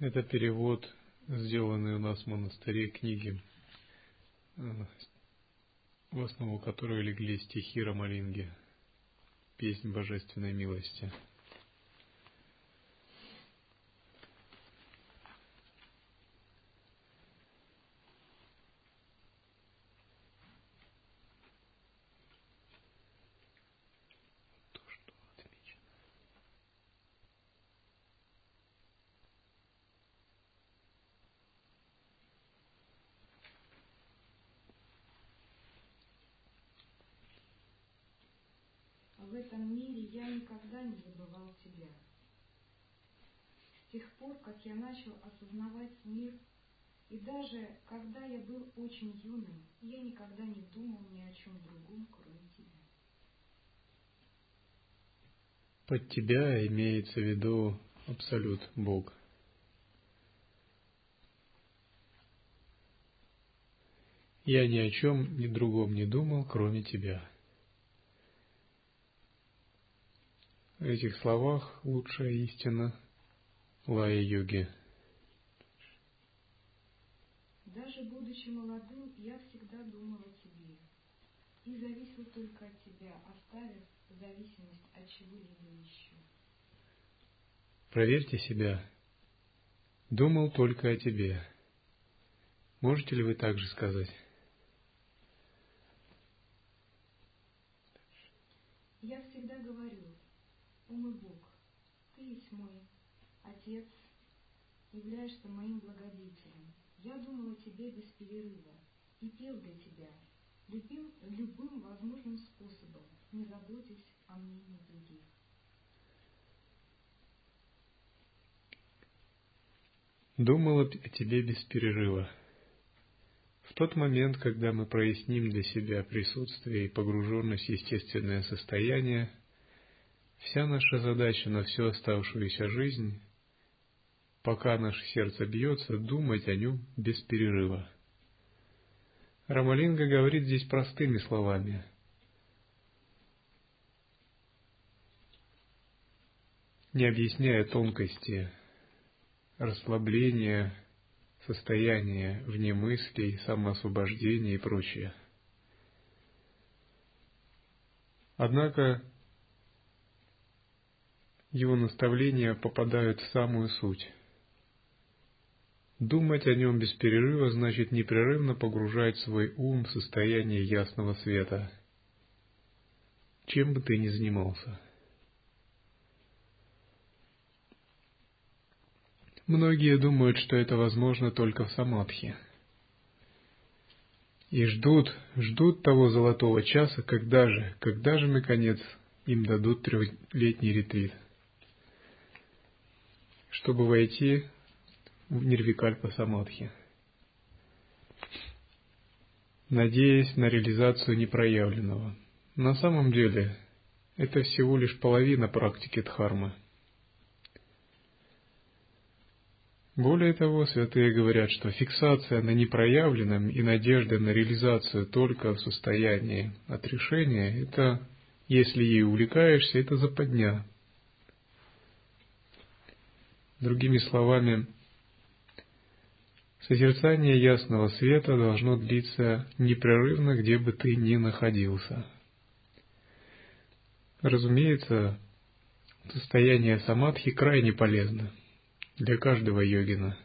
Это перевод, сделанный у нас в монастыре книги, э, в основу которой легли стихи Рамалинги, песнь божественной милости. в этом мире я никогда не тебя. С тех пор, как я начал осознавать мир, и даже когда я был очень юным, я никогда не думал ни о чем другом, кроме тебя. Под тебя имеется в виду Абсолют, Бог. Я ни о чем ни другом не думал, кроме тебя. В этих словах лучшая истина Лая-йоги. Даже будучи молодым, я всегда думал о тебе и зависел только от тебя, оставив зависимость от чего-либо еще. Проверьте себя. Думал только о тебе. Можете ли вы также сказать? Я всегда говорю, о мой Бог, Ты есть мой Отец, являешься моим благодетелем. Я думал о Тебе без перерыва и пел для Тебя, любил любым возможным способом, не заботясь о мнении других. Думал о Тебе без перерыва. В тот момент, когда мы проясним для себя присутствие и погруженность в естественное состояние, Вся наша задача на всю оставшуюся жизнь, пока наше сердце бьется, думать о нем без перерыва. Рамалинга говорит здесь простыми словами. Не объясняя тонкости расслабления, состояния вне мыслей, самоосвобождения и прочее. Однако его наставления попадают в самую суть. Думать о нем без перерыва значит непрерывно погружать свой ум в состояние ясного света, чем бы ты ни занимался. Многие думают, что это возможно только в самадхи. И ждут, ждут того золотого часа, когда же, когда же, наконец, им дадут трехлетний ретрит – чтобы войти в нирвикальпа самадхи, надеясь на реализацию непроявленного. На самом деле, это всего лишь половина практики дхармы. Более того, святые говорят, что фиксация на непроявленном и надежда на реализацию только в состоянии отрешения – это, если ей увлекаешься, это западня, Другими словами, созерцание ясного света должно длиться непрерывно, где бы ты ни находился. Разумеется, состояние самадхи крайне полезно для каждого йогина.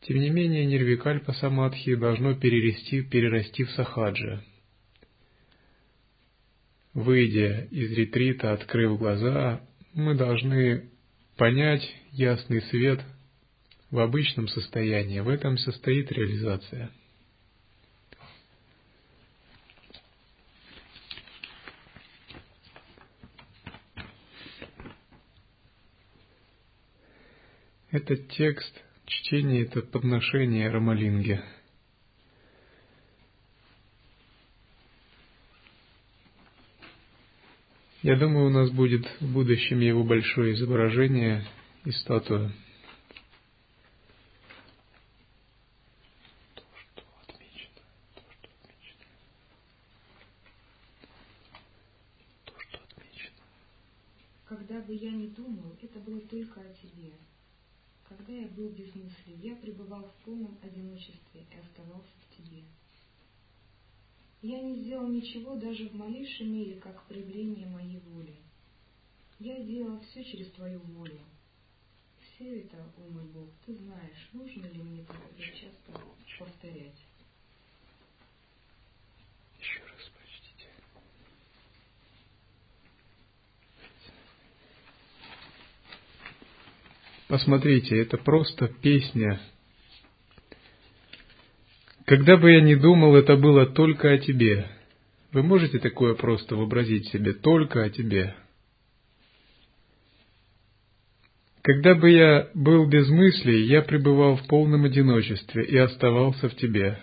Тем не менее, нирвикальпа самадхи должно перерасти, перерасти в сахаджа. Выйдя из ретрита, открыв глаза, мы должны понять ясный свет в обычном состоянии. В этом состоит реализация. Этот текст, чтение – это подношение Рамалинге. Я думаю, у нас будет в будущем его большое изображение и статуя. Когда бы я не думал, это было только о тебе. Когда я был без мысли, я пребывал в полном одиночестве и оставался. Я не сделал ничего даже в малейшей мере, как проявление моей воли. Я делал все через твою волю. Все это, о мой Бог, ты знаешь, нужно ли мне так часто повторять. Еще раз прочтите. Посмотрите, это просто песня. Когда бы я ни думал, это было только о тебе. Вы можете такое просто вообразить себе? Только о тебе. Когда бы я был без мыслей, я пребывал в полном одиночестве и оставался в тебе.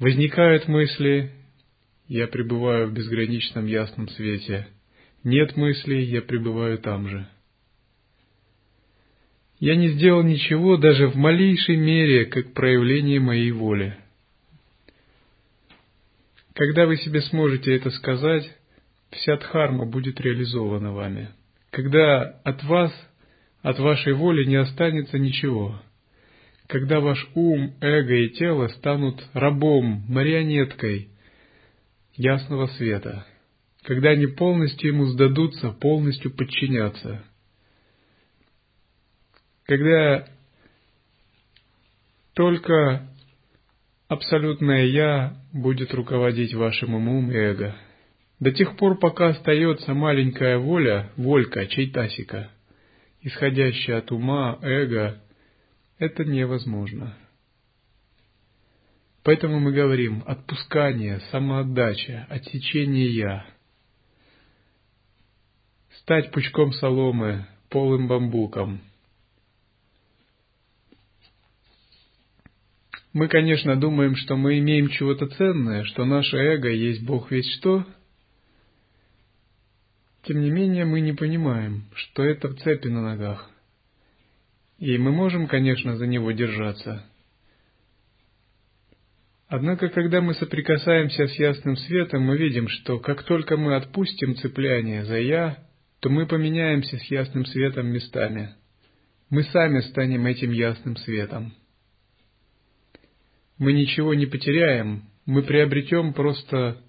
Возникают мысли, я пребываю в безграничном ясном свете. Нет мыслей, я пребываю там же. Я не сделал ничего даже в малейшей мере, как проявление моей воли. Когда вы себе сможете это сказать, вся дхарма будет реализована вами. Когда от вас, от вашей воли не останется ничего. Когда ваш ум, эго и тело станут рабом, марионеткой ясного света. Когда они полностью ему сдадутся, полностью подчинятся – когда только абсолютное «я» будет руководить вашим умом и эго. До тех пор, пока остается маленькая воля, волька, чайтасика, исходящая от ума, эго, это невозможно. Поэтому мы говорим отпускание, самоотдача, отсечение «я». Стать пучком соломы, полым бамбуком – Мы, конечно, думаем, что мы имеем чего-то ценное, что наше эго есть Бог весь что. Тем не менее, мы не понимаем, что это в цепи на ногах. И мы можем, конечно, за него держаться. Однако, когда мы соприкасаемся с ясным светом, мы видим, что как только мы отпустим цепляние за «я», то мы поменяемся с ясным светом местами. Мы сами станем этим ясным светом мы ничего не потеряем, мы приобретем просто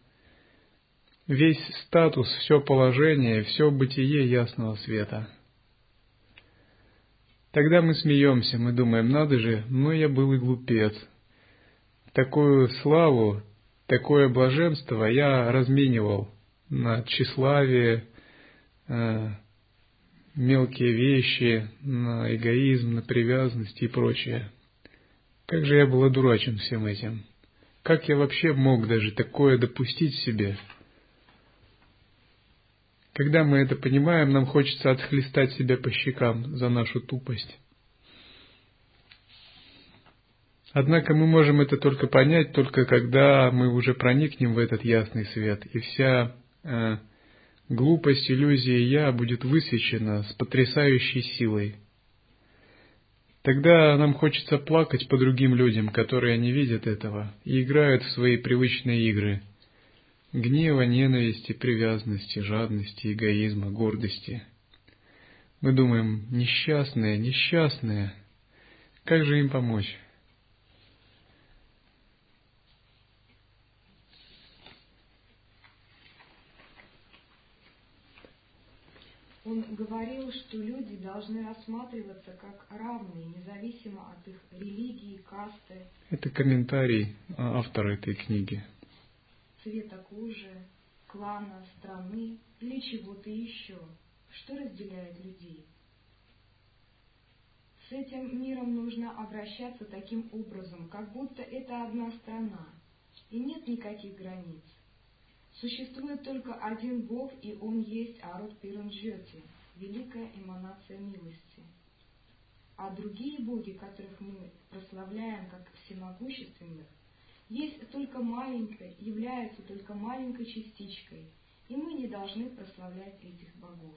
весь статус, все положение, все бытие ясного света. Тогда мы смеемся, мы думаем, надо же, но я был и глупец. Такую славу, такое блаженство я разменивал на тщеславие, э, мелкие вещи, на эгоизм, на привязанность и прочее. Как же я был одурачен всем этим. Как я вообще мог даже такое допустить себе? Когда мы это понимаем, нам хочется отхлестать себя по щекам за нашу тупость. Однако мы можем это только понять, только когда мы уже проникнем в этот ясный свет, и вся э, глупость, иллюзия «я» будет высвечена с потрясающей силой – Тогда нам хочется плакать по другим людям, которые не видят этого и играют в свои привычные игры гнева, ненависти, привязанности, жадности, эгоизма, гордости. Мы думаем, несчастные, несчастные, как же им помочь? Он говорил, что люди должны рассматриваться как равные, независимо от их религии, касты, Это комментарий а, автора этой книги. цвета кожи, клана, страны или чего-то еще. Что разделяет людей? С этим миром нужно обращаться таким образом, как будто это одна страна, и нет никаких границ. Существует только один Бог, и Он есть Арот Пиранджоти, великая эманация милости. А другие боги, которых мы прославляем как всемогущественных, есть только маленькой, являются только маленькой частичкой, и мы не должны прославлять этих богов.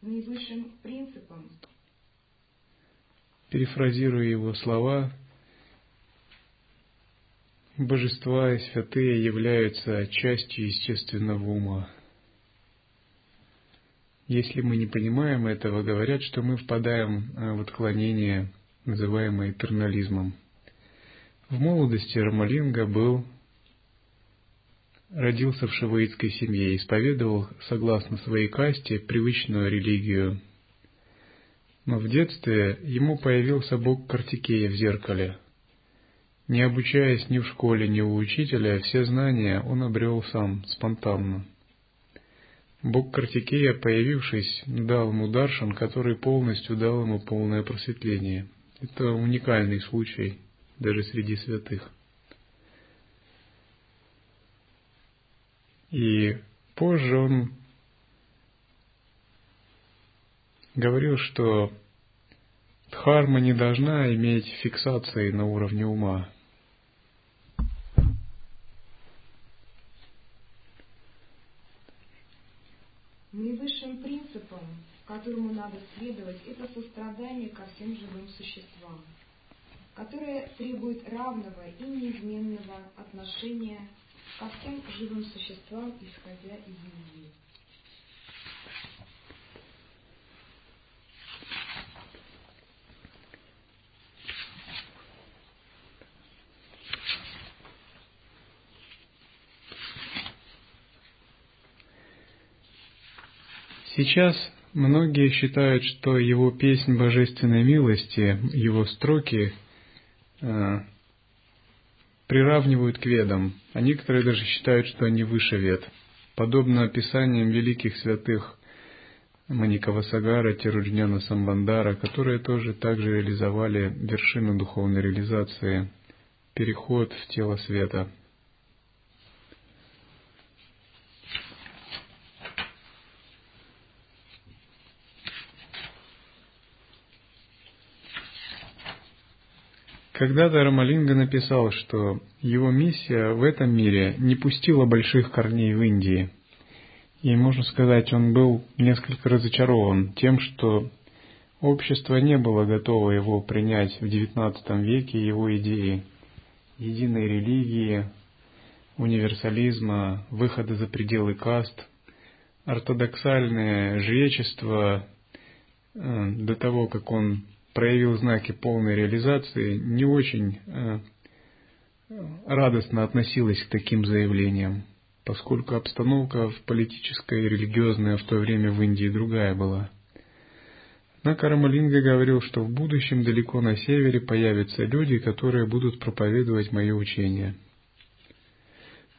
Наивысшим принципом Перефразируя его слова, божества и святые являются частью естественного ума. Если мы не понимаем этого, говорят, что мы впадаем э, в отклонение, называемое этернализмом. В молодости Рамалинга был родился в шиваитской семье исповедовал, согласно своей касте, привычную религию. Но в детстве ему появился бог Картикея в зеркале. Не обучаясь ни в школе, ни у учителя, все знания он обрел сам, спонтанно. Бог Картикея, появившись, дал ему даршан, который полностью дал ему полное просветление. Это уникальный случай даже среди святых. И позже он говорил, что дхарма не должна иметь фиксации на уровне ума. Наивысшим принципом, которому надо следовать, это сострадание ко всем живым существам, которое требует равного и неизменного отношения ко всем живым существам, исходя из любви. Сейчас многие считают, что его песнь божественной милости, его строки э, приравнивают к ведам, а некоторые даже считают, что они выше вед. Подобно описаниям великих святых Маникавасагара, Тируджняна Самбандара, которые тоже также реализовали вершину духовной реализации, переход в тело света – Когда-то Рамалинга написал, что его миссия в этом мире не пустила больших корней в Индии. И, можно сказать, он был несколько разочарован тем, что общество не было готово его принять в XIX веке его идеи единой религии, универсализма, выхода за пределы каст, ортодоксальное жречество э, до того, как он проявил знаки полной реализации, не очень э, радостно относилась к таким заявлениям, поскольку обстановка в политической и религиозная в то время в Индии другая была. Однако Рамалинга говорил, что в будущем далеко на севере появятся люди, которые будут проповедовать мое учение.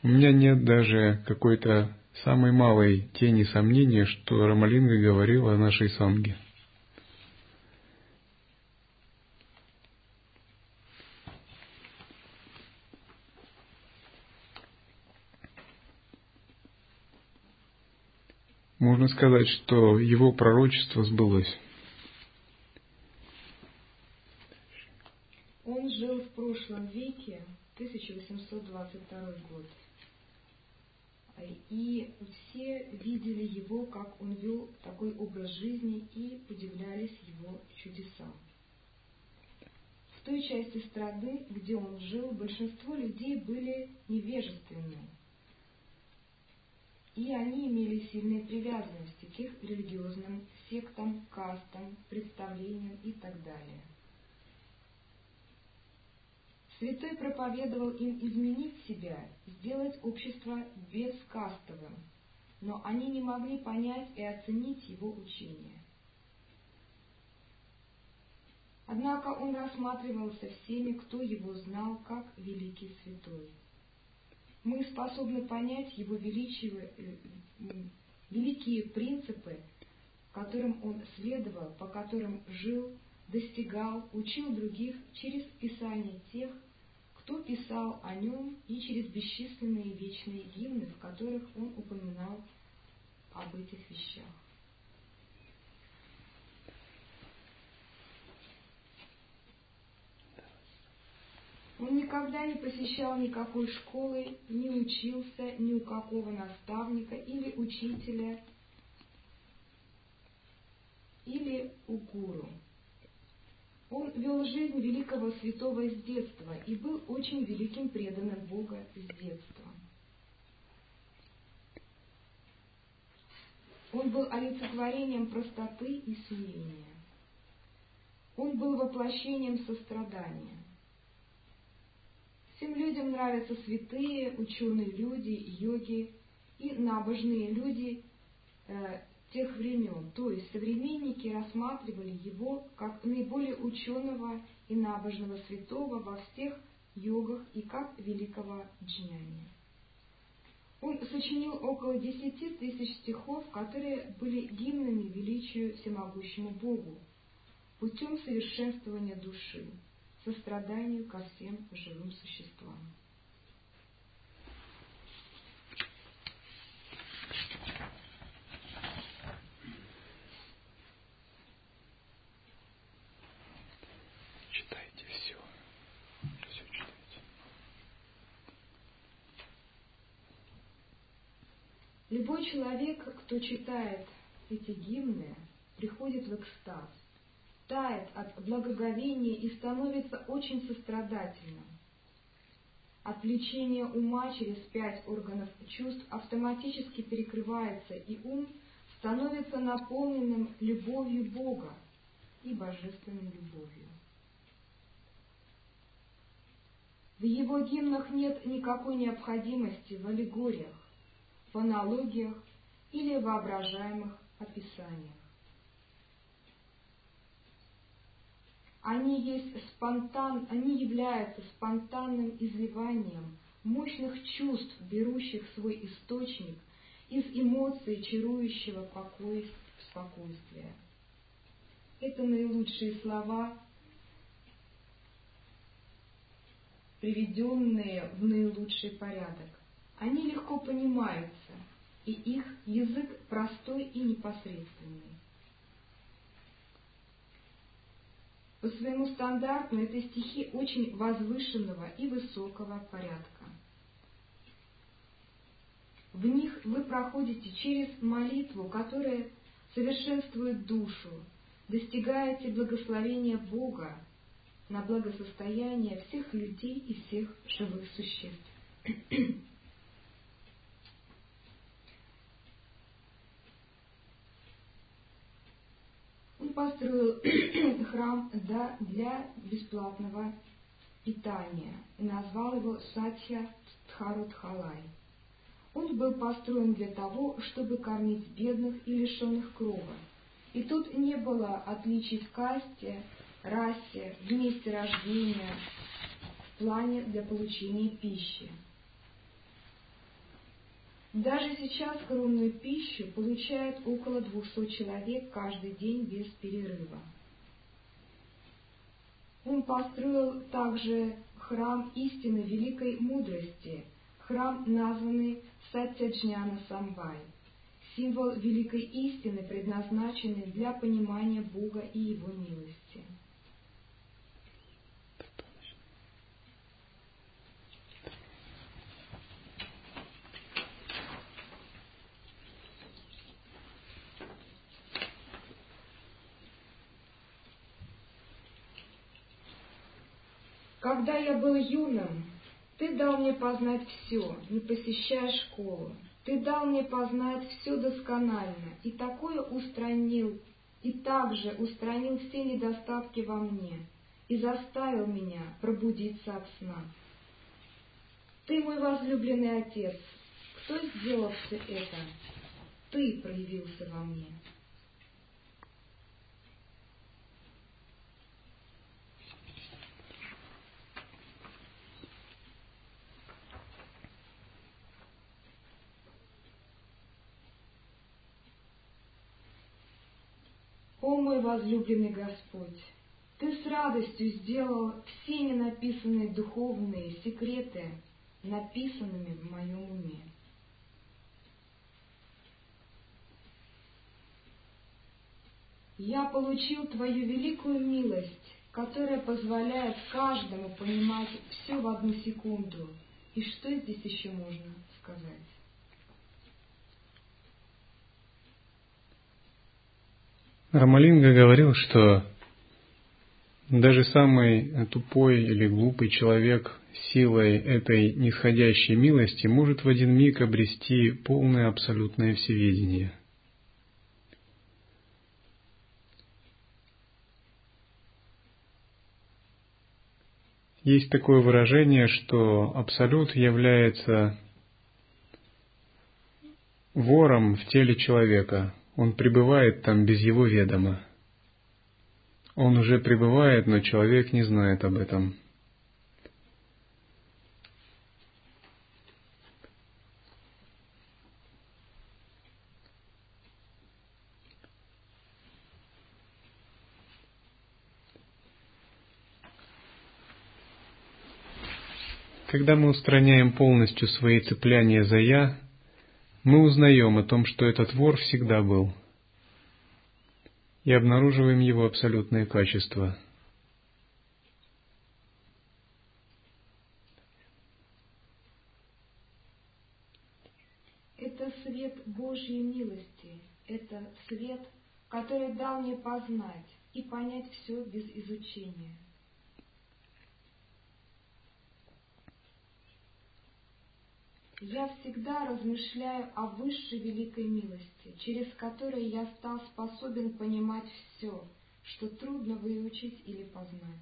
У меня нет даже какой-то самой малой тени сомнения, что Рамалинга говорил о нашей санге. Можно сказать, что его пророчество сбылось. Он жил в прошлом веке, 1822 год. И все видели его, как он вел такой образ жизни и удивлялись его чудесам. В той части страны, где он жил, большинство людей были невежественны, и они имели сильные привязанности к их религиозным сектам, кастам, представлениям и так далее. Святой проповедовал им изменить себя, сделать общество бескастовым, но они не могли понять и оценить его учение. Однако он рассматривался всеми, кто его знал как великий святой. Мы способны понять его величие, э, великие принципы, которым он следовал, по которым жил, достигал, учил других через писание тех, кто писал о нем, и через бесчисленные вечные гимны, в которых он упоминал об этих вещах. Он никогда не посещал никакой школы, не учился ни у какого наставника или учителя, или у гуру. Он вел жизнь великого святого с детства и был очень великим преданным Бога с детства. Он был олицетворением простоты и смирения. Он был воплощением сострадания. Всем людям нравятся святые, ученые люди, йоги и набожные люди э, тех времен, то есть современники рассматривали его как наиболее ученого и набожного святого во всех йогах и как великого джняни. Он сочинил около десяти тысяч стихов, которые были гимнами величию всемогущему Богу, путем совершенствования души, состраданию ко всем живым существам. Любой человек, кто читает эти гимны, приходит в экстаз, тает от благоговения и становится очень сострадательным. Отвлечение ума через пять органов чувств автоматически перекрывается, и ум становится наполненным любовью Бога и божественной любовью. В его гимнах нет никакой необходимости в аллегориях, в аналогиях или воображаемых описаниях. Они есть спонтан, они являются спонтанным изливанием мощных чувств, берущих свой источник из эмоций чарующего покоя спокойствия. Это наилучшие слова, приведенные в наилучший порядок. Они легко понимаются, и их язык простой и непосредственный. По своему стандарту это стихи очень возвышенного и высокого порядка. В них вы проходите через молитву, которая совершенствует душу, достигаете благословения Бога на благосостояние всех людей и всех живых существ. Построил храм для бесплатного питания и назвал его Сатья Тхарутхалай. Он был построен для того, чтобы кормить бедных и лишенных крова. И тут не было отличий в касте, расе, в месте рождения, в плане для получения пищи. Даже сейчас коронную пищу получают около 200 человек каждый день без перерыва. Он построил также храм истины великой мудрости, храм, названный Сатяджняна Самбай, символ великой истины, предназначенный для понимания Бога и Его милости. Когда я был юным, ты дал мне познать все, не посещая школу. Ты дал мне познать все досконально, и такое устранил, и также устранил все недостатки во мне, и заставил меня пробудиться от сна. Ты мой возлюбленный Отец, кто сделал все это? ты проявился во мне. О мой возлюбленный Господь, Ты с радостью сделал все ненаписанные духовные секреты написанными в моем уме. Я получил Твою великую милость, которая позволяет каждому понимать все в одну секунду. И что здесь еще можно сказать? Рамалинга говорил, что даже самый тупой или глупый человек силой этой нисходящей милости может в один миг обрести полное абсолютное всеведение. Есть такое выражение, что Абсолют является вором в теле человека – он пребывает там без его ведома. Он уже пребывает, но человек не знает об этом. Когда мы устраняем полностью свои цепляния за «я», мы узнаем о том, что этот вор всегда был, и обнаруживаем его абсолютные качества. Это свет Божьей милости, это свет, который дал мне познать и понять все без изучения. Я всегда размышляю о высшей великой милости, через которую я стал способен понимать все, что трудно выучить или познать.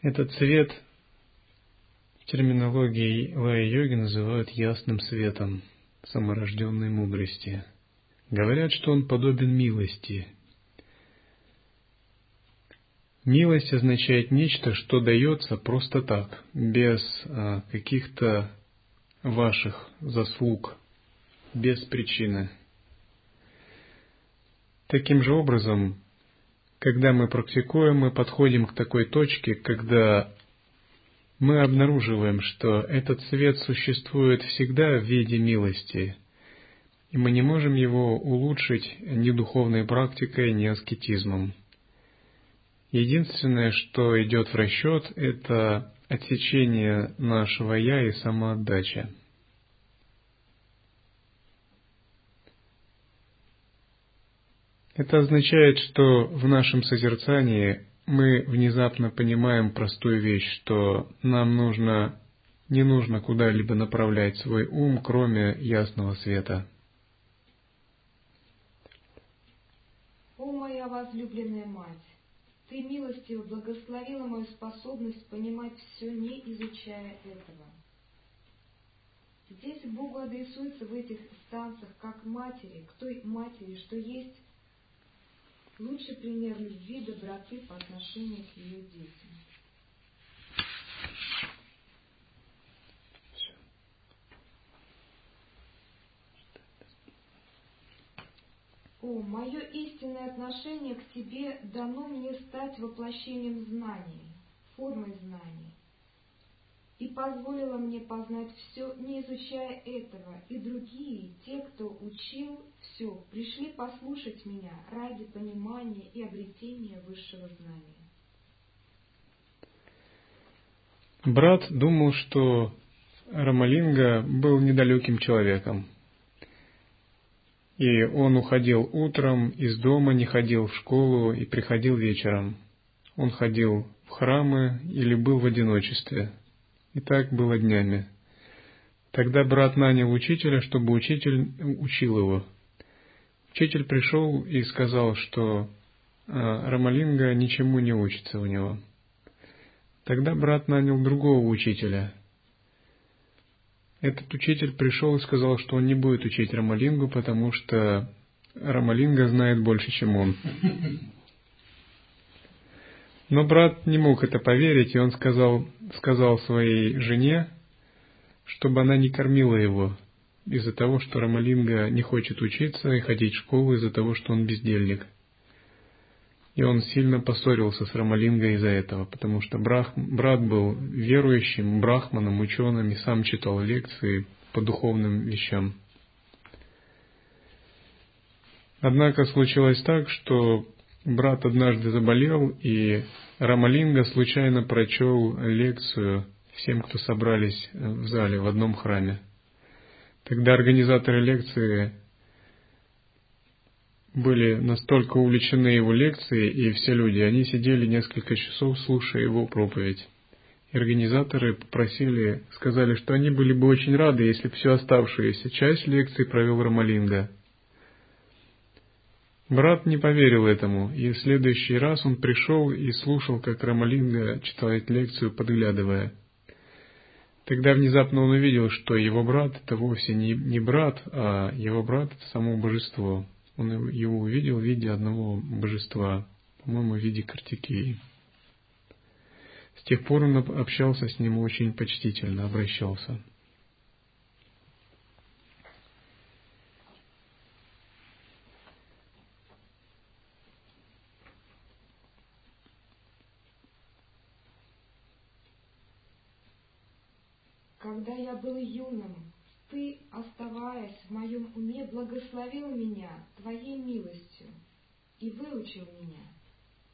Этот цвет в терминологии лая-йоги называют ясным светом саморожденной мудрости. Говорят, что он подобен милости, Милость означает нечто, что дается просто так, без а, каких-то ваших заслуг, без причины. Таким же образом, когда мы практикуем, мы подходим к такой точке, когда мы обнаруживаем, что этот свет существует всегда в виде милости, и мы не можем его улучшить ни духовной практикой, ни аскетизмом. Единственное, что идет в расчет, это отсечение нашего «я» и самоотдача. Это означает, что в нашем созерцании мы внезапно понимаем простую вещь, что нам нужно, не нужно куда-либо направлять свой ум, кроме ясного света. О, моя возлюбленная мать! Ты милостиво благословила мою способность понимать все, не изучая этого. Здесь Богу адресуется в этих станциях как матери, к той матери, что есть лучший пример любви, доброты по отношению к ее детям. О, мое истинное отношение к Тебе дано мне стать воплощением знаний, формой знаний, и позволило мне познать все, не изучая этого, и другие, те, кто учил все, пришли послушать меня ради понимания и обретения высшего знания. Брат думал, что Рамалинга был недалеким человеком – и он уходил утром из дома, не ходил в школу и приходил вечером. Он ходил в храмы или был в одиночестве. И так было днями. Тогда брат нанял учителя, чтобы учитель учил его. Учитель пришел и сказал, что а, Рамалинга ничему не учится у него. Тогда брат нанял другого учителя. Этот учитель пришел и сказал, что он не будет учить Рамалингу, потому что Рамалинга знает больше, чем он. Но брат не мог это поверить, и он сказал, сказал своей жене, чтобы она не кормила его из-за того, что Рамалинга не хочет учиться и ходить в школу из-за того, что он бездельник. И он сильно поссорился с Рамалингой из-за этого, потому что брах, брат был верующим, брахманом, ученым и сам читал лекции по духовным вещам. Однако случилось так, что брат однажды заболел, и Рамалинга случайно прочел лекцию всем, кто собрались в зале в одном храме. Тогда организаторы лекции были настолько увлечены его лекцией, и все люди, они сидели несколько часов, слушая его проповедь. И организаторы попросили, сказали, что они были бы очень рады, если бы всю оставшуюся часть лекции провел Рамалинга – Брат не поверил этому, и в следующий раз он пришел и слушал, как Рамалинга читает лекцию, подглядывая. Тогда внезапно он увидел, что его брат это вовсе не, не брат, а его брат это само божество. Он его увидел в виде одного божества, по-моему, в виде Картикеи. С тех пор он общался с ним очень почтительно, обращался. Когда я был юным, Ты, оставаясь в моем уме, благословил меня Твоей милостью и выучил меня,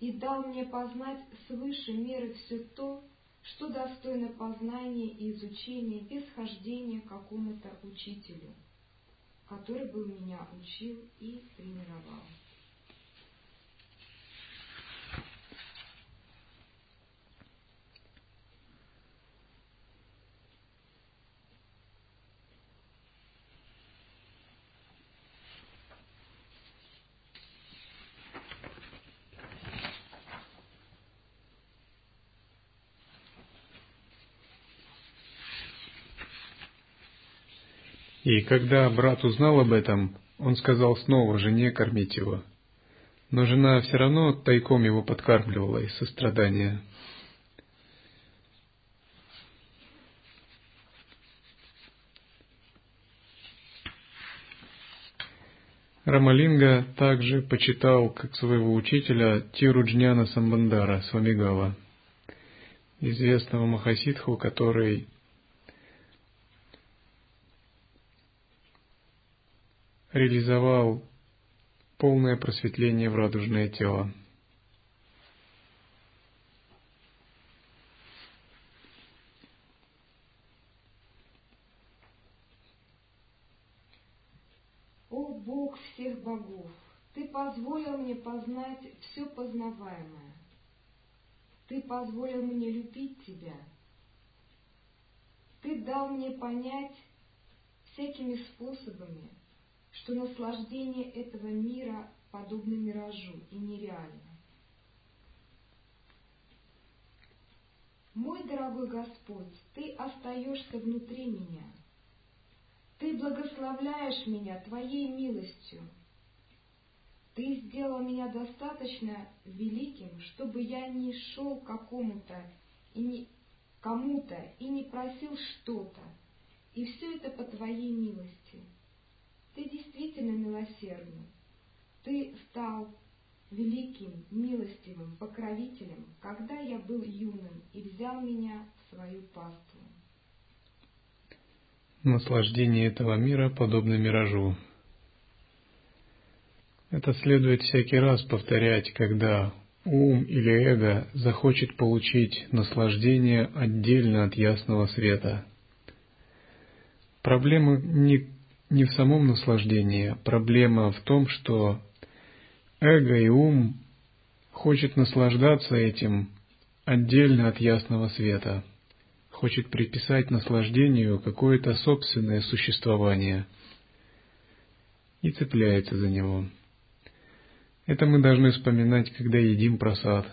и дал мне познать свыше меры все то, что достойно познания и изучения без хождения к какому-то учителю, который бы меня учил и тренировал. И когда брат узнал об этом, он сказал снова жене кормить его. Но жена все равно тайком его подкармливала из сострадания. Рамалинга также почитал как своего учителя Тируджняна Самбандара Свамигава, известного Махасидху, который реализовал полное просветление в радужное тело. О Бог всех богов, Ты позволил мне познать все познаваемое. Ты позволил мне любить Тебя. Ты дал мне понять всякими способами, что наслаждение этого мира подобно миражу и нереально. Мой дорогой Господь, Ты остаешься внутри меня. Ты благословляешь меня Твоей милостью. Ты сделал меня достаточно великим, чтобы я не шел какому-то и не кому-то и не просил что-то. И все это по Твоей милости. Ты действительно милосердный. Ты стал великим, милостивым покровителем, когда я был юным и взял меня в свою паству. Наслаждение этого мира подобно миражу. Это следует всякий раз повторять, когда ум или эго захочет получить наслаждение отдельно от ясного света. Проблема не не в самом наслаждении. Проблема в том, что эго и ум хочет наслаждаться этим отдельно от ясного света, хочет приписать наслаждению какое-то собственное существование и цепляется за него. Это мы должны вспоминать, когда едим просад.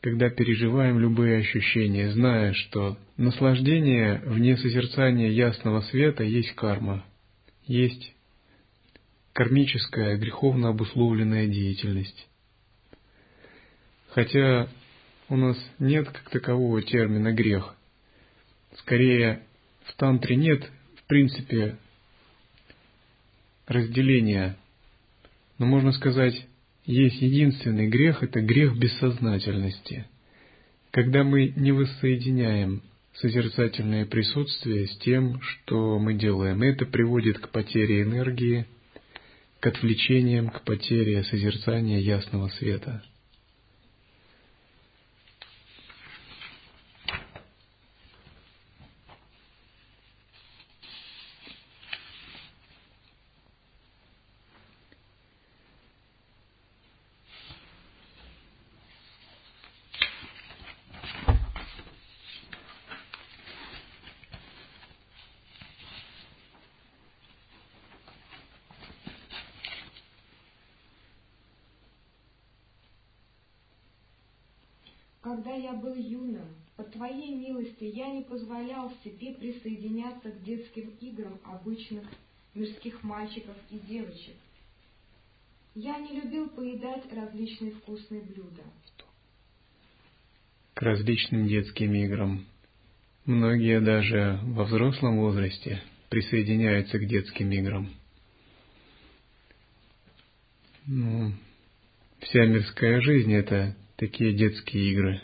Когда переживаем любые ощущения, зная, что наслаждение вне созерцания ясного света есть карма, есть кармическая, греховно обусловленная деятельность. Хотя у нас нет как такового термина грех. Скорее, в тантре нет, в принципе, разделения. Но можно сказать, есть единственный грех – это грех бессознательности. Когда мы не воссоединяем созерцательное присутствие с тем, что мы делаем, это приводит к потере энергии, к отвлечениям, к потере созерцания ясного света – Когда я был юным, по Твоей милости я не позволял себе присоединяться к детским играм обычных мирских мальчиков и девочек. Я не любил поедать различные вкусные блюда. К различным детским играм. Многие даже во взрослом возрасте присоединяются к детским играм. Ну, вся мирская жизнь это такие детские игры.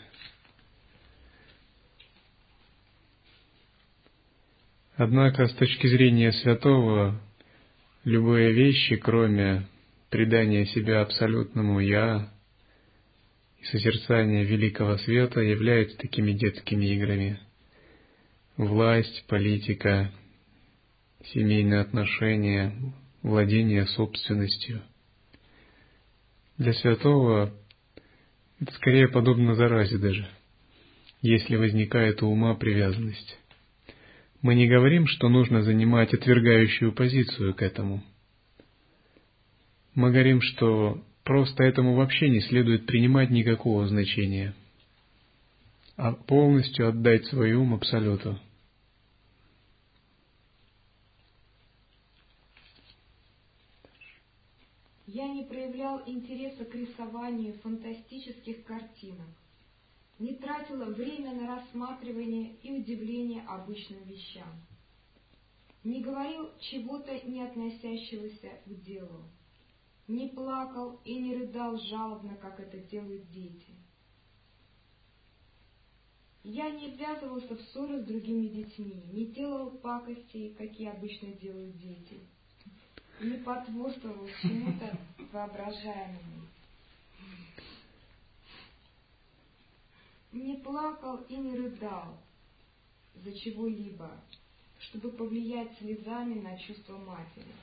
Однако с точки зрения святого, любые вещи, кроме предания себя абсолютному «я» и созерцания великого света, являются такими детскими играми. Власть, политика, семейные отношения, владение собственностью. Для святого это скорее подобно заразе даже, если возникает у ума привязанность. Мы не говорим, что нужно занимать отвергающую позицию к этому. Мы говорим, что просто этому вообще не следует принимать никакого значения, а полностью отдать свой ум Абсолюту – я не проявлял интереса к рисованию фантастических картинок, не тратила время на рассматривание и удивление обычным вещам, не говорил чего-то не относящегося к делу, не плакал и не рыдал жалобно, как это делают дети. Я не ввязывался в ссоры с другими детьми, не делал пакостей, какие обычно делают дети — не потворствовал чему-то воображаемому. Не плакал и не рыдал за чего-либо, чтобы повлиять слезами на чувства матери.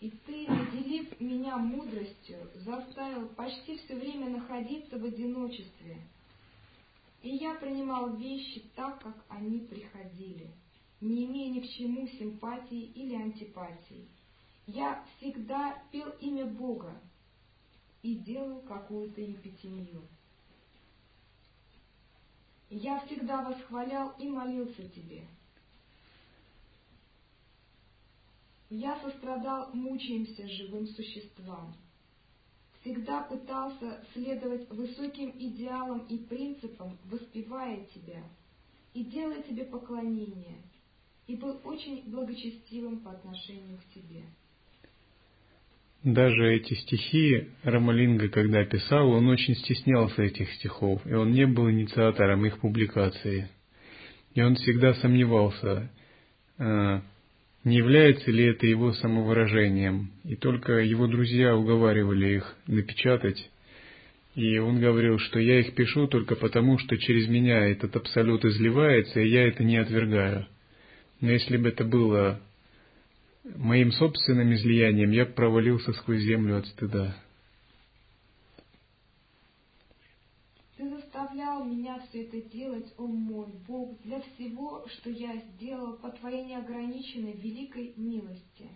И ты, наделив меня мудростью, заставил почти все время находиться в одиночестве. И я принимал вещи так, как они приходили — не имея ни к чему симпатии или антипатии. Я всегда пел имя Бога и делал какую-то епитемию. Я всегда восхвалял и молился Тебе. Я сострадал мучаемся живым существам. Всегда пытался следовать высоким идеалам и принципам, воспевая Тебя и делая Тебе поклонение – и был очень благочестивым по отношению к тебе. Даже эти стихи Рамалинга, когда писал, он очень стеснялся этих стихов, и он не был инициатором их публикации. И он всегда сомневался, а, не является ли это его самовыражением. И только его друзья уговаривали их напечатать. И он говорил, что я их пишу только потому, что через меня этот абсолют изливается, и я это не отвергаю. Но если бы это было моим собственным излиянием, я провалился сквозь землю от стыда. Ты заставлял меня все это делать, о мой Бог, для всего, что я сделал по Твоей неограниченной великой милости.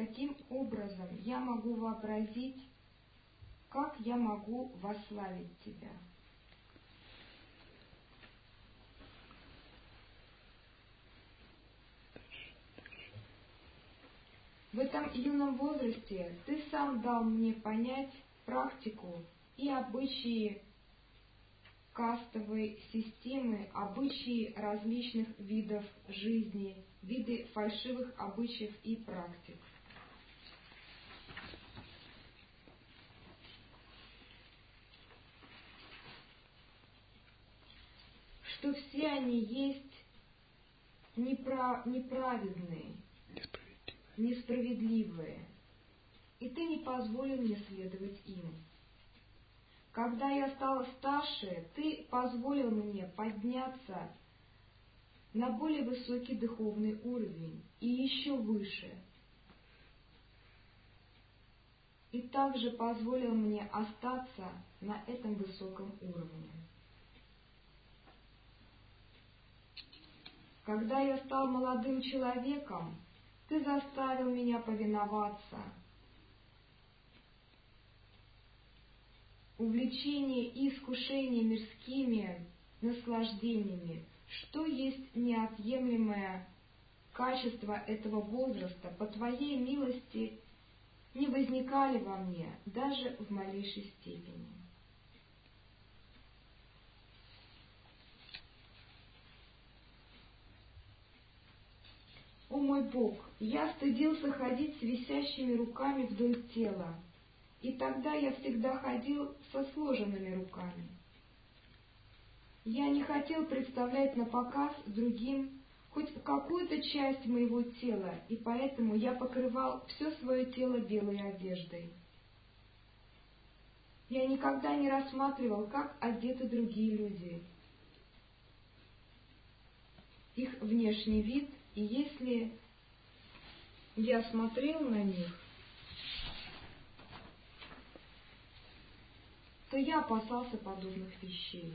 таким образом я могу вообразить, как я могу вославить Тебя. В этом юном возрасте ты сам дал мне понять практику и обычаи кастовой системы, обычаи различных видов жизни, виды фальшивых обычаев и практик. Что все они есть неправ... неправедные, несправедливые, и ты не позволил мне следовать им. Когда я стала старше, ты позволил мне подняться на более высокий духовный уровень и еще выше. И также позволил мне остаться на этом высоком уровне. Когда я стал молодым человеком, ты заставил меня повиноваться. Увлечение и искушение мирскими наслаждениями, что есть неотъемлемое качество этого возраста, по Твоей милости не возникали во мне даже в малейшей степени. О мой Бог, я стыдился ходить с висящими руками вдоль тела, и тогда я всегда ходил со сложенными руками. Я не хотел представлять на показ другим хоть какую-то часть моего тела, и поэтому я покрывал все свое тело белой одеждой. Я никогда не рассматривал, как одеты другие люди. Их внешний вид и если я смотрел на них, то я опасался подобных вещей.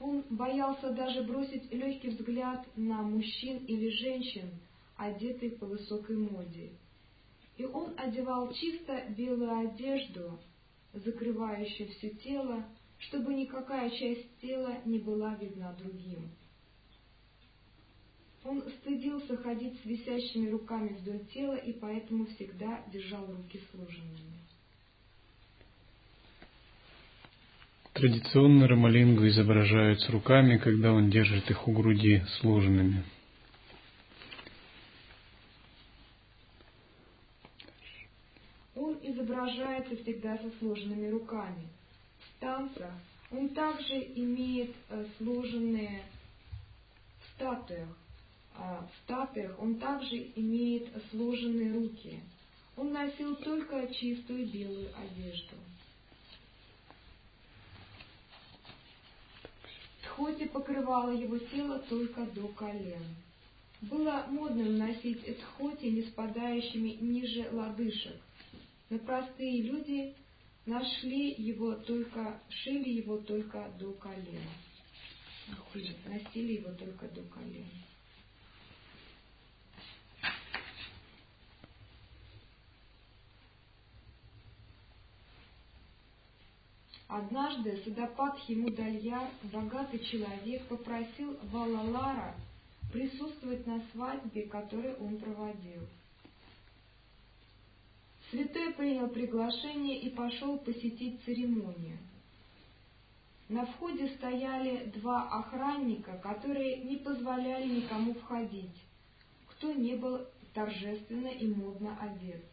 Он боялся даже бросить легкий взгляд на мужчин или женщин, одетых по высокой моде. И он одевал чисто белую одежду, закрывающую все тело, чтобы никакая часть тела не была видна другим. Он стыдился ходить с висящими руками вдоль тела и поэтому всегда держал руки сложенными. Традиционно Рамалингу изображают с руками, когда он держит их у груди сложенными. Он изображается всегда со сложенными руками. В танцах он также имеет э, сложенные в статуях в статуях он также имеет сложенные руки. Он носил только чистую белую одежду. Тхоти покрывало его тело только до колен. Было модным носить тхоти, не спадающими ниже лодыжек, но простые люди нашли его только, шили его только до колен. Носили его только до колен. Однажды Садапатхи Мудальяр, богатый человек, попросил Валалара присутствовать на свадьбе, которую он проводил. Святой принял приглашение и пошел посетить церемонию. На входе стояли два охранника, которые не позволяли никому входить, кто не был торжественно и модно одет.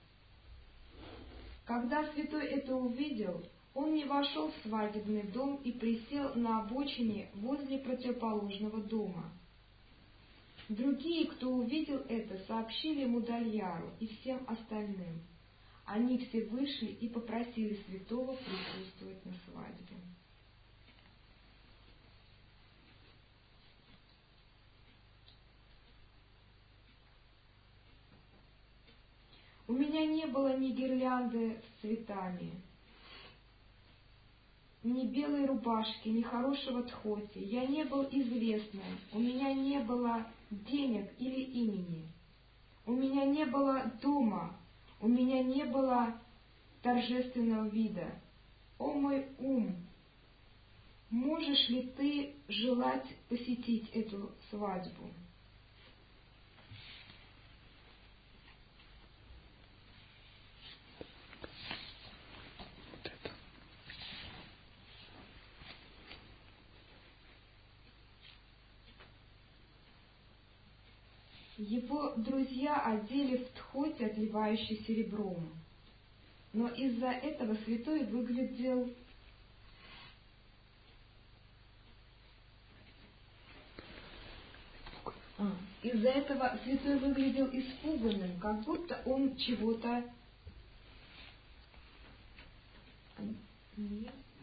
Когда святой это увидел, он не вошел в свадебный дом и присел на обочине возле противоположного дома. Другие, кто увидел это, сообщили Мудальяру и всем остальным. Они все вышли и попросили святого присутствовать на свадьбе. У меня не было ни гирлянды с цветами, ни белой рубашки, ни хорошего тхоти. Я не был известным, у меня не было денег или имени. У меня не было дома, у меня не было торжественного вида. О мой ум, можешь ли ты желать посетить эту свадьбу? Его друзья одели в тхоть, отливающий серебром. Но из-за этого святой выглядел а, из-за этого святой выглядел испуганным, как будто он чего-то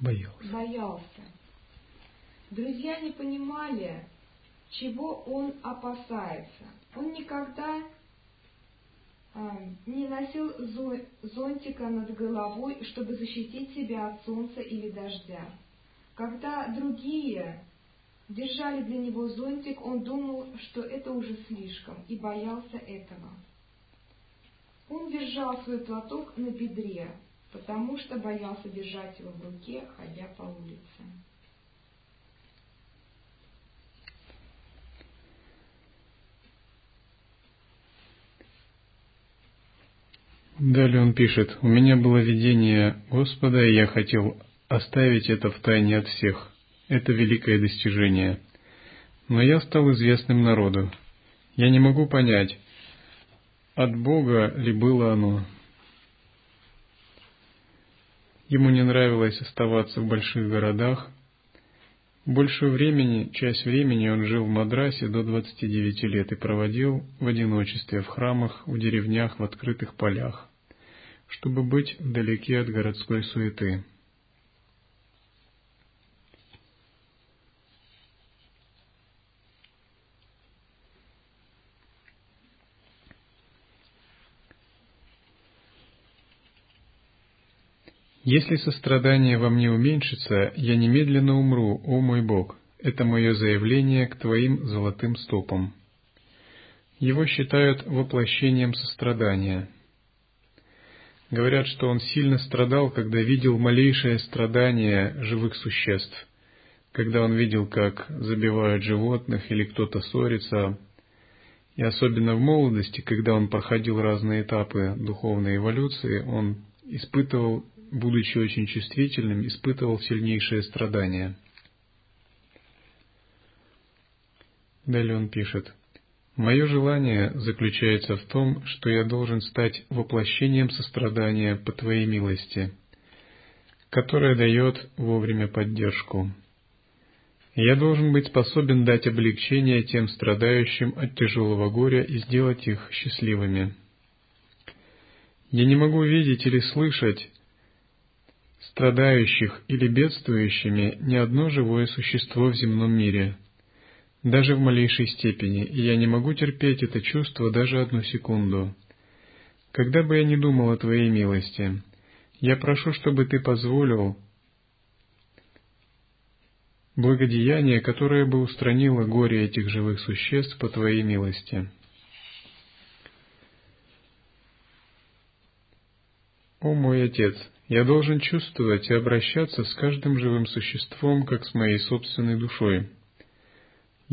боялся. боялся. Друзья не понимали, чего он опасается. Он никогда а, не носил зонтика над головой, чтобы защитить себя от солнца или дождя. Когда другие держали для него зонтик, он думал, что это уже слишком, и боялся этого. Он держал свой платок на бедре, потому что боялся держать его в руке, ходя по улице. Далее он пишет, «У меня было видение Господа, и я хотел оставить это в тайне от всех. Это великое достижение. Но я стал известным народу. Я не могу понять, от Бога ли было оно. Ему не нравилось оставаться в больших городах. Большую времени, часть времени он жил в Мадрасе до 29 лет и проводил в одиночестве в храмах, в деревнях, в открытых полях чтобы быть вдалеке от городской суеты. Если сострадание во мне уменьшится, я немедленно умру, о мой Бог. Это мое заявление к Твоим золотым стопам. Его считают воплощением сострадания – Говорят, что он сильно страдал, когда видел малейшее страдание живых существ, когда он видел, как забивают животных или кто-то ссорится, и особенно в молодости, когда он проходил разные этапы духовной эволюции, он испытывал, будучи очень чувствительным, испытывал сильнейшее страдание. Далее он пишет – Мое желание заключается в том, что я должен стать воплощением сострадания по Твоей милости, которая дает вовремя поддержку. Я должен быть способен дать облегчение тем страдающим от тяжелого горя и сделать их счастливыми. Я не могу видеть или слышать страдающих или бедствующими ни одно живое существо в земном мире – даже в малейшей степени, и я не могу терпеть это чувство даже одну секунду. Когда бы я ни думал о Твоей милости, я прошу, чтобы Ты позволил благодеяние, которое бы устранило горе этих живых существ по Твоей милости. О мой Отец, я должен чувствовать и обращаться с каждым живым существом, как с моей собственной душой.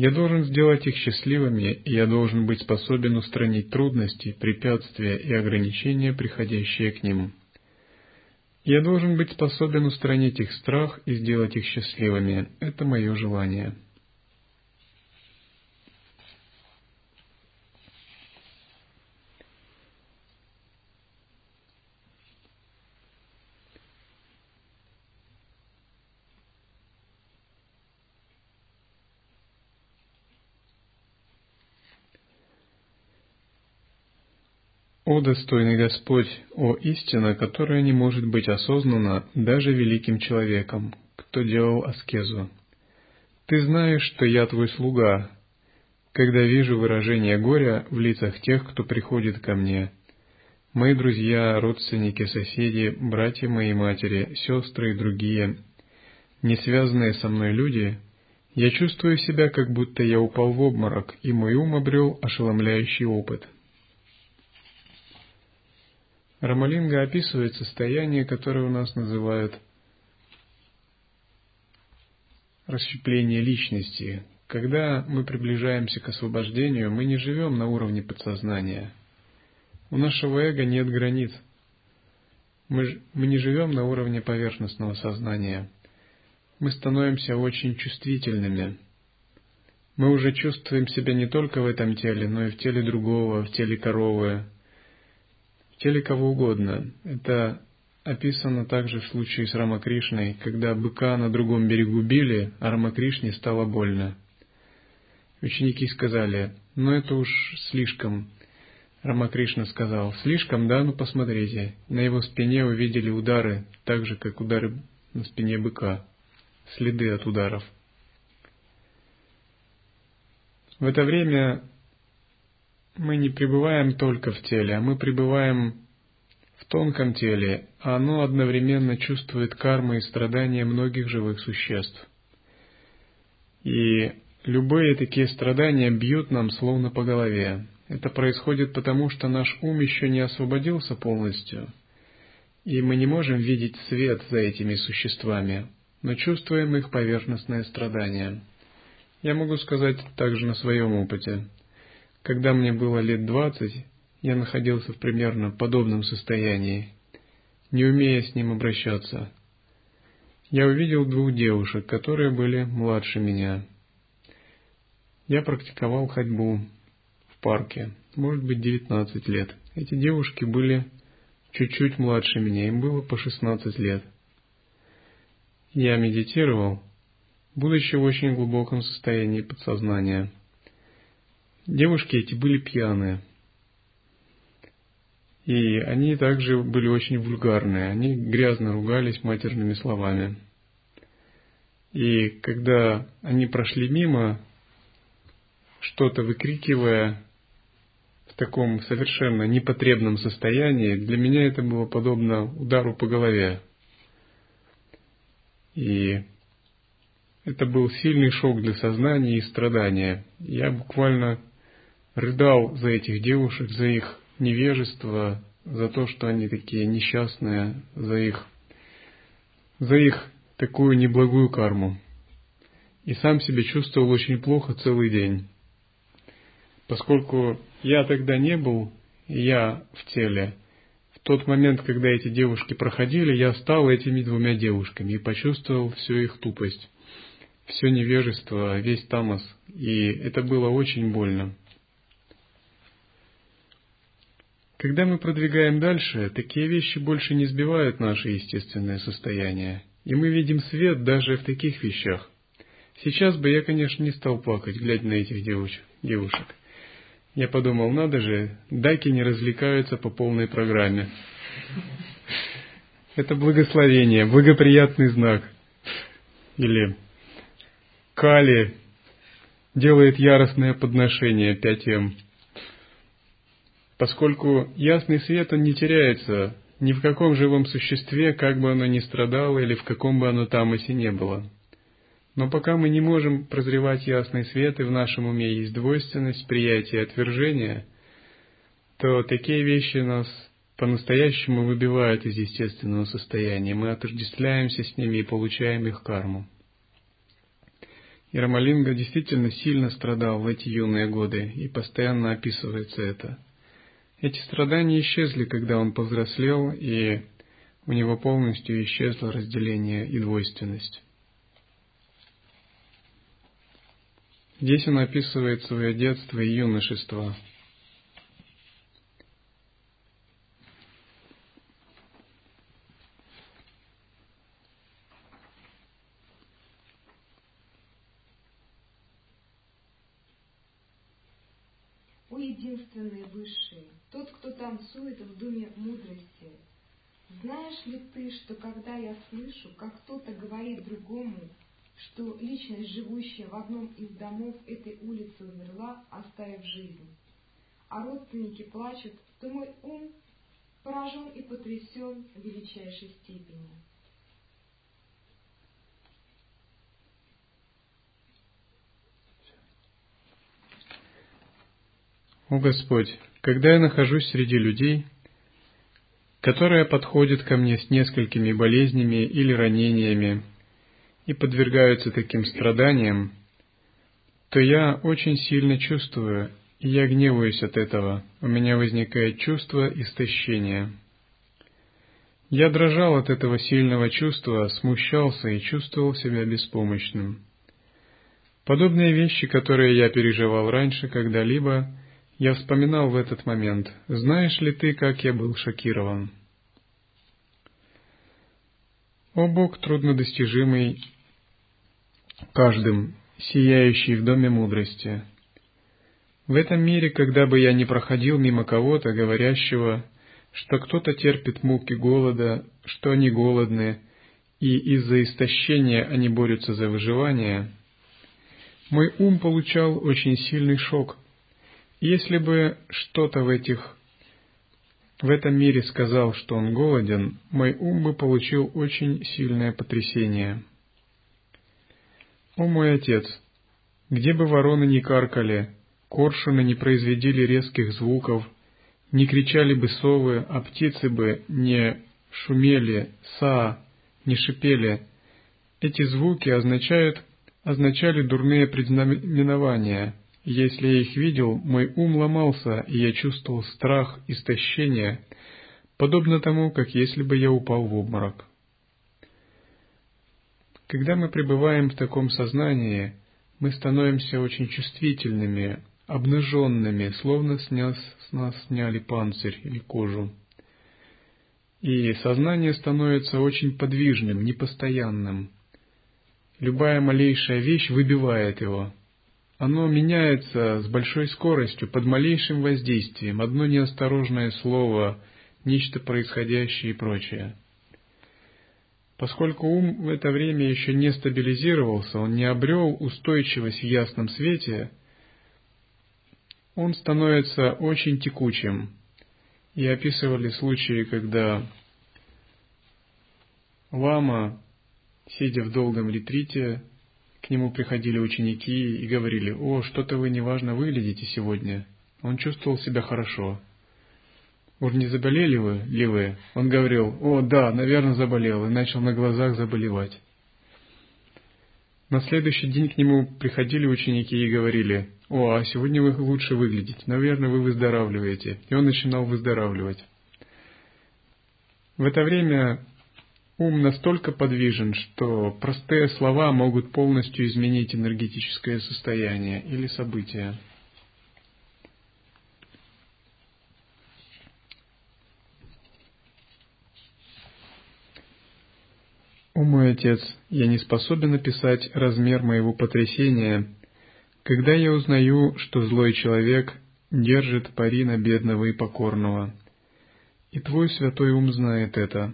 Я должен сделать их счастливыми, и я должен быть способен устранить трудности, препятствия и ограничения, приходящие к ним. Я должен быть способен устранить их страх и сделать их счастливыми. Это мое желание. О достойный Господь, о истина, которая не может быть осознана даже великим человеком, кто делал аскезу. Ты знаешь, что я твой слуга, когда вижу выражение горя в лицах тех, кто приходит ко мне. Мои друзья, родственники, соседи, братья моей матери, сестры и другие, не связанные со мной люди, я чувствую себя, как будто я упал в обморок, и мой ум обрел ошеломляющий опыт — Рамалинга описывает состояние, которое у нас называют расщепление личности. Когда мы приближаемся к освобождению, мы не живем на уровне подсознания. У нашего эго нет границ. Мы, мы не живем на уровне поверхностного сознания. Мы становимся очень чувствительными. Мы уже чувствуем себя не только в этом теле, но и в теле другого, в теле коровы, теле кого угодно. Это описано также в случае с Рамакришной, когда быка на другом берегу били, а Рамакришне стало больно. Ученики сказали, ну это уж слишком. Рамакришна сказал, слишком, да, ну посмотрите. На его спине увидели удары, так же, как удары на спине быка, следы от ударов. В это время мы не пребываем только в теле, а мы пребываем в тонком теле, а оно одновременно чувствует кармы и страдания многих живых существ. И любые такие страдания бьют нам словно по голове. Это происходит потому, что наш ум еще не освободился полностью, и мы не можем видеть свет за этими существами, но чувствуем их поверхностное страдание. Я могу сказать также на своем опыте. Когда мне было лет двадцать, я находился в примерно подобном состоянии, не умея с ним обращаться. Я увидел двух девушек, которые были младше меня. Я практиковал ходьбу, парке, может быть, 19 лет. Эти девушки были чуть-чуть младше меня, им было по 16 лет. Я медитировал, будучи в очень глубоком состоянии подсознания. Девушки эти были пьяные. И они также были очень вульгарные, они грязно ругались матерными словами. И когда они прошли мимо, что-то выкрикивая, таком совершенно непотребном состоянии, для меня это было подобно удару по голове. И это был сильный шок для сознания и страдания. Я буквально рыдал за этих девушек, за их невежество, за то, что они такие несчастные, за их, за их такую неблагую карму. И сам себя чувствовал очень плохо целый день поскольку я тогда не был, я в теле, в тот момент, когда эти девушки проходили, я стал этими двумя девушками и почувствовал всю их тупость, все невежество, весь тамос, и это было очень больно. Когда мы продвигаем дальше, такие вещи больше не сбивают наше естественное состояние, и мы видим свет даже в таких вещах. Сейчас бы я, конечно, не стал плакать, глядя на этих девушек. Я подумал, надо же, даки не развлекаются по полной программе. Это благословение, благоприятный знак. Или Кали делает яростное подношение 5М. Поскольку ясный свет, он не теряется ни в каком живом существе, как бы оно ни страдало или в каком бы оно тамосе не было. Но пока мы не можем прозревать ясный свет, и в нашем уме есть двойственность, приятие и отвержение, то такие вещи нас по-настоящему выбивают из естественного состояния. Мы отождествляемся с ними и получаем их карму. И Рамалинга действительно сильно страдал в эти юные годы, и постоянно описывается это. Эти страдания исчезли, когда он повзрослел, и у него полностью исчезло разделение и двойственность. Здесь он описывает свое детство и юношество. О единственный высший, тот, кто танцует в доме мудрости, знаешь ли ты, что когда я слышу, как кто-то говорит другому, что личность, живущая в одном из домов этой улицы, умерла, оставив жизнь, а родственники плачут, то мой ум поражен и потрясен в величайшей степени. О Господь, когда я нахожусь среди людей, которая подходит ко мне с несколькими болезнями или ранениями и подвергаются таким страданиям, то я очень сильно чувствую, и я гневаюсь от этого, у меня возникает чувство истощения. Я дрожал от этого сильного чувства, смущался и чувствовал себя беспомощным. Подобные вещи, которые я переживал раньше когда-либо, я вспоминал в этот момент. Знаешь ли ты, как я был шокирован? О Бог труднодостижимый каждым, сияющий в доме мудрости. В этом мире, когда бы я ни проходил мимо кого-то, говорящего, что кто-то терпит муки голода, что они голодны, и из-за истощения они борются за выживание, мой ум получал очень сильный шок. Если бы что-то в этих в этом мире сказал, что он голоден, мой ум бы получил очень сильное потрясение. О мой отец, где бы вороны не каркали, коршуны не произведили резких звуков, не кричали бы совы, а птицы бы не шумели, са, не шипели. Эти звуки означают, означали дурные предзнаменования. Если я их видел, мой ум ломался, и я чувствовал страх, истощение, подобно тому, как если бы я упал в обморок. Когда мы пребываем в таком сознании, мы становимся очень чувствительными, обнаженными, словно с нас, с нас сняли панцирь или кожу. И сознание становится очень подвижным, непостоянным. Любая малейшая вещь выбивает его. Оно меняется с большой скоростью, под малейшим воздействием, одно неосторожное слово, нечто происходящее и прочее. Поскольку ум в это время еще не стабилизировался, он не обрел устойчивость в ясном свете, он становится очень текучим. И описывали случаи, когда лама, сидя в долгом ретрите, к нему приходили ученики и говорили, «О, что-то вы неважно выглядите сегодня». Он чувствовал себя хорошо. «Уж не заболели вы, ли вы?» Он говорил, «О, да, наверное, заболел», и начал на глазах заболевать. На следующий день к нему приходили ученики и говорили, «О, а сегодня вы лучше выглядите, наверное, вы выздоравливаете». И он начинал выздоравливать. В это время ум настолько подвижен, что простые слова могут полностью изменить энергетическое состояние или событие. «О мой отец, я не способен описать размер моего потрясения, когда я узнаю, что злой человек держит пари на бедного и покорного. И твой святой ум знает это.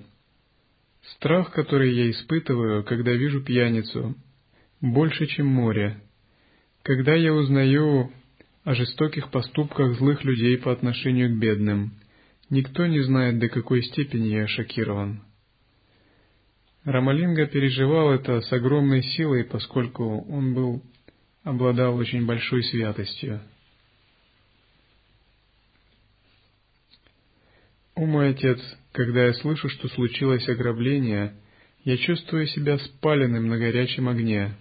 Страх, который я испытываю, когда вижу пьяницу, больше, чем море. Когда я узнаю о жестоких поступках злых людей по отношению к бедным, никто не знает, до какой степени я шокирован. Рамалинга переживал это с огромной силой, поскольку он был обладал очень большой святостью. О мой отец, когда я слышу, что случилось ограбление, я чувствую себя спаленным на горячем огне.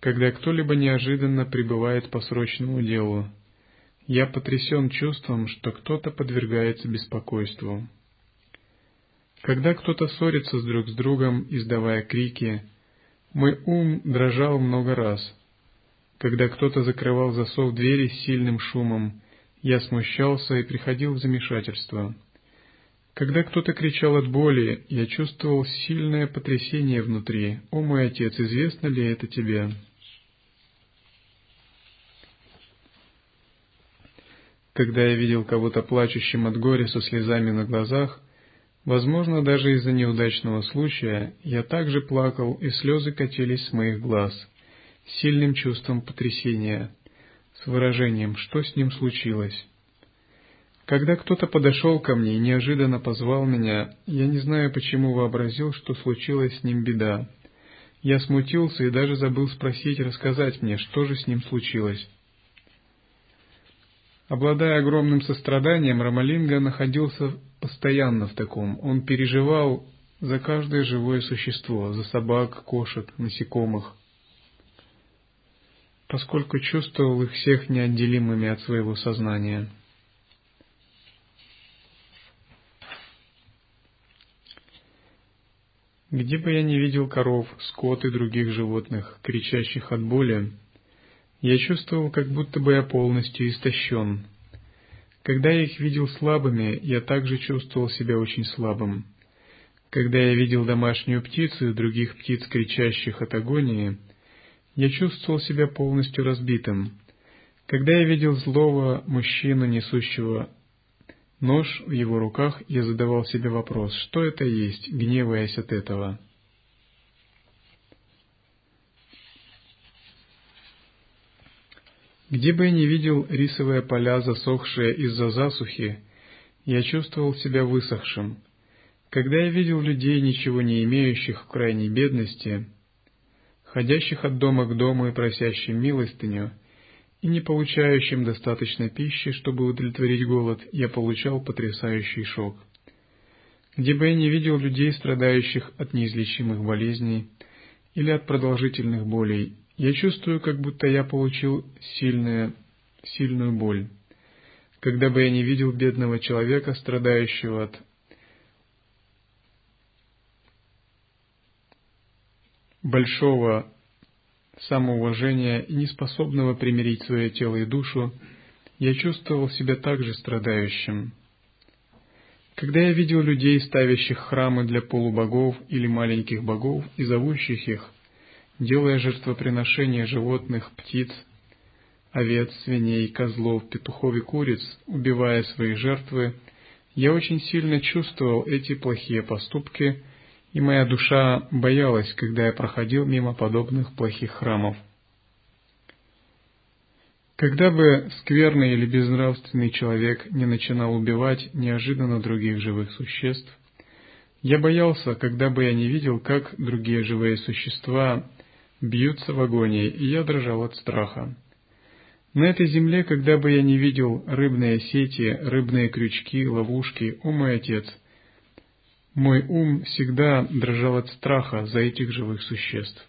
Когда кто-либо неожиданно прибывает по срочному делу, я потрясен чувством, что кто-то подвергается беспокойству. Когда кто-то ссорится с друг с другом, издавая крики, мой ум дрожал много раз. Когда кто-то закрывал засов двери с сильным шумом, я смущался и приходил в замешательство. Когда кто-то кричал от боли, я чувствовал сильное потрясение внутри. «О мой отец, известно ли это тебе?» Когда я видел кого-то плачущим от горя со слезами на глазах, Возможно, даже из-за неудачного случая я также плакал, и слезы катились с моих глаз, сильным чувством потрясения, с выражением «что с ним случилось?». Когда кто-то подошел ко мне и неожиданно позвал меня, я не знаю почему вообразил, что случилась с ним беда. Я смутился и даже забыл спросить, рассказать мне, что же с ним случилось. Обладая огромным состраданием, Рамалинга находился постоянно в таком. Он переживал за каждое живое существо, за собак, кошек, насекомых, поскольку чувствовал их всех неотделимыми от своего сознания. Где бы я ни видел коров, скот и других животных, кричащих от боли, я чувствовал, как будто бы я полностью истощен. Когда я их видел слабыми, я также чувствовал себя очень слабым. Когда я видел домашнюю птицу и других птиц, кричащих от агонии, я чувствовал себя полностью разбитым. Когда я видел злого мужчину, несущего нож в его руках, я задавал себе вопрос, что это есть, гневаясь от этого. Где бы я ни видел рисовые поля, засохшие из-за засухи, я чувствовал себя высохшим. Когда я видел людей, ничего не имеющих в крайней бедности, ходящих от дома к дому и просящим милостыню, и не получающим достаточно пищи, чтобы удовлетворить голод, я получал потрясающий шок. Где бы я ни видел людей, страдающих от неизлечимых болезней или от продолжительных болей, я чувствую, как будто я получил сильную, сильную боль. Когда бы я не видел бедного человека, страдающего от большого самоуважения и неспособного примирить свое тело и душу, я чувствовал себя также страдающим. Когда я видел людей, ставящих храмы для полубогов или маленьких богов и зовущих их, делая жертвоприношения животных, птиц, овец, свиней, козлов, петухов и куриц, убивая свои жертвы, я очень сильно чувствовал эти плохие поступки и моя душа боялась, когда я проходил мимо подобных плохих храмов. Когда бы скверный или безнравственный человек не начинал убивать неожиданно других живых существ, я боялся, когда бы я не видел, как другие живые существа бьются в агонии, и я дрожал от страха. На этой земле, когда бы я не видел рыбные сети, рыбные крючки, ловушки, о мой отец — мой ум всегда дрожал от страха за этих живых существ.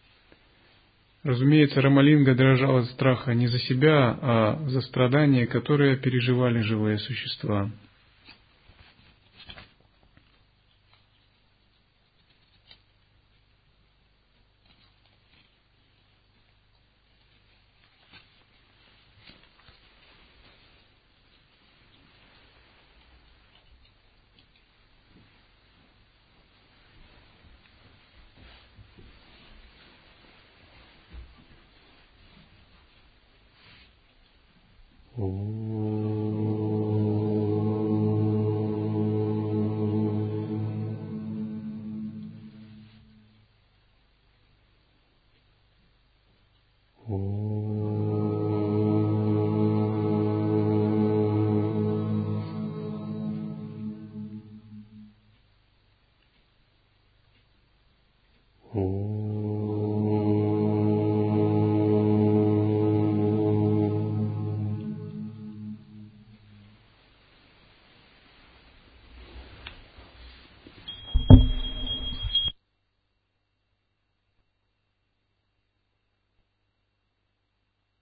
Разумеется, Рамалинга дрожал от страха не за себя, а за страдания, которые переживали живые существа.